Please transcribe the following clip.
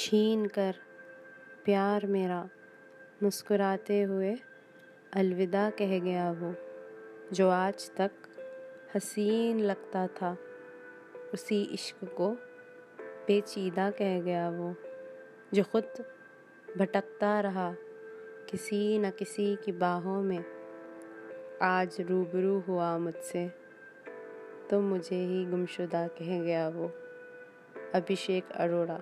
छीन कर प्यार मेरा मुस्कुराते हुए अलविदा कह गया वो, जो आज तक हसीन लगता था। उसी इश्क को पेचीदा कह गया वो, जो खुद भटकता रहा किसी न किसी की बाहों में। आज रूबरू हुआ मुझसे तो मुझे ही गुमशुदा कह गया वो, अभिषेक अरोड़ा।